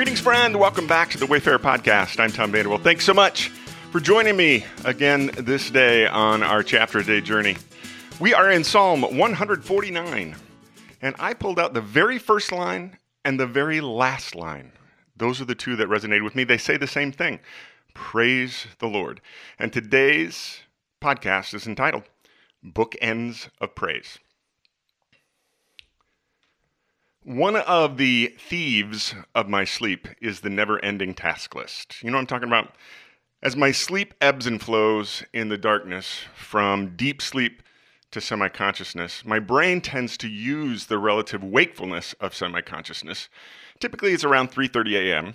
Greetings, friend. Welcome back to the Wayfarer Podcast. I'm Tom Vanderwell. Thanks so much for joining me again this day on our chapter day journey. We are in Psalm 149, and I pulled out the very first line and the very last line. Those are the two that resonated with me. They say the same thing Praise the Lord. And today's podcast is entitled Bookends of Praise. One of the thieves of my sleep is the never ending task list. You know what I'm talking about? As my sleep ebbs and flows in the darkness from deep sleep to semi consciousness, my brain tends to use the relative wakefulness of semi consciousness. Typically, it's around 3:30 a.m.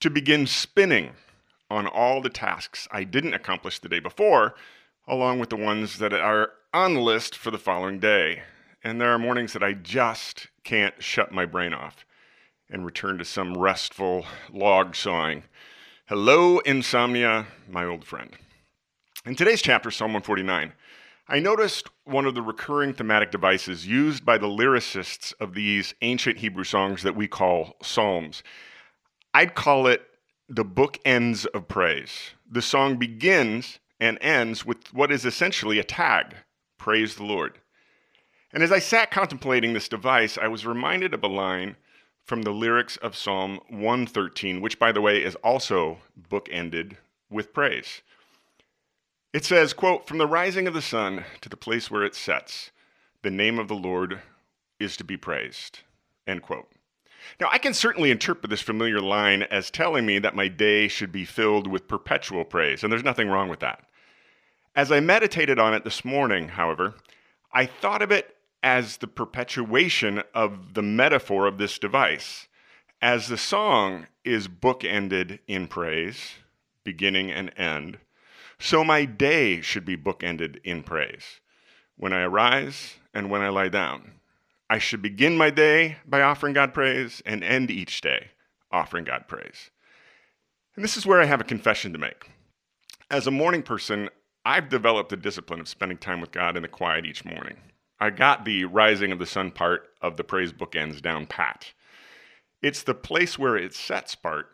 to begin spinning on all the tasks I didn't accomplish the day before, along with the ones that are on the list for the following day. And there are mornings that I just can't shut my brain off and return to some restful log sawing. Hello, insomnia, my old friend. In today's chapter, Psalm 149, I noticed one of the recurring thematic devices used by the lyricists of these ancient Hebrew songs that we call psalms. I'd call it the bookends of praise. The song begins and ends with what is essentially a tag Praise the Lord. And as I sat contemplating this device, I was reminded of a line from the lyrics of Psalm 113, which, by the way, is also bookended with praise. It says, quote, From the rising of the sun to the place where it sets, the name of the Lord is to be praised. End quote. Now, I can certainly interpret this familiar line as telling me that my day should be filled with perpetual praise, and there's nothing wrong with that. As I meditated on it this morning, however, I thought of it as the perpetuation of the metaphor of this device. As the song is bookended in praise, beginning and end, so my day should be bookended in praise. When I arise and when I lie down, I should begin my day by offering God praise and end each day offering God praise. And this is where I have a confession to make. As a morning person, I've developed a discipline of spending time with God in the quiet each morning. I got the rising of the sun part of the praise bookends down pat. It's the place where it sets part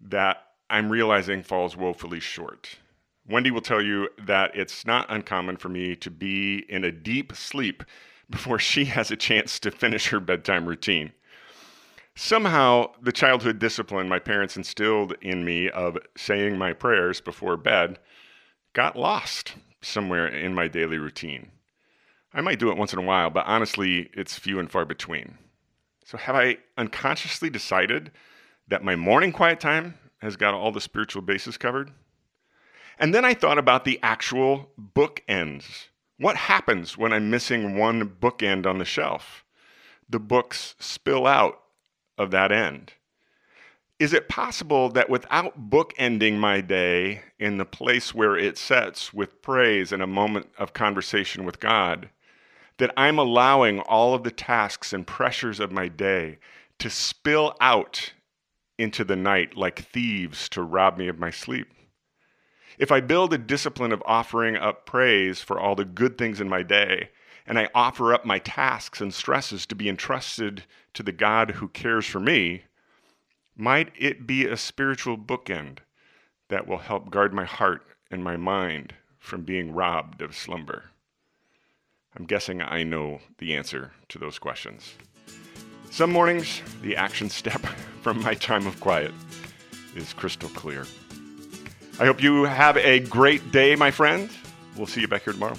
that I'm realizing falls woefully short. Wendy will tell you that it's not uncommon for me to be in a deep sleep before she has a chance to finish her bedtime routine. Somehow, the childhood discipline my parents instilled in me of saying my prayers before bed got lost somewhere in my daily routine. I might do it once in a while, but honestly, it's few and far between. So, have I unconsciously decided that my morning quiet time has got all the spiritual bases covered? And then I thought about the actual bookends. What happens when I'm missing one bookend on the shelf? The books spill out of that end. Is it possible that without bookending my day in the place where it sets with praise and a moment of conversation with God, that I'm allowing all of the tasks and pressures of my day to spill out into the night like thieves to rob me of my sleep. If I build a discipline of offering up praise for all the good things in my day, and I offer up my tasks and stresses to be entrusted to the God who cares for me, might it be a spiritual bookend that will help guard my heart and my mind from being robbed of slumber? I'm guessing I know the answer to those questions. Some mornings, the action step from my time of quiet is crystal clear. I hope you have a great day, my friend. We'll see you back here tomorrow.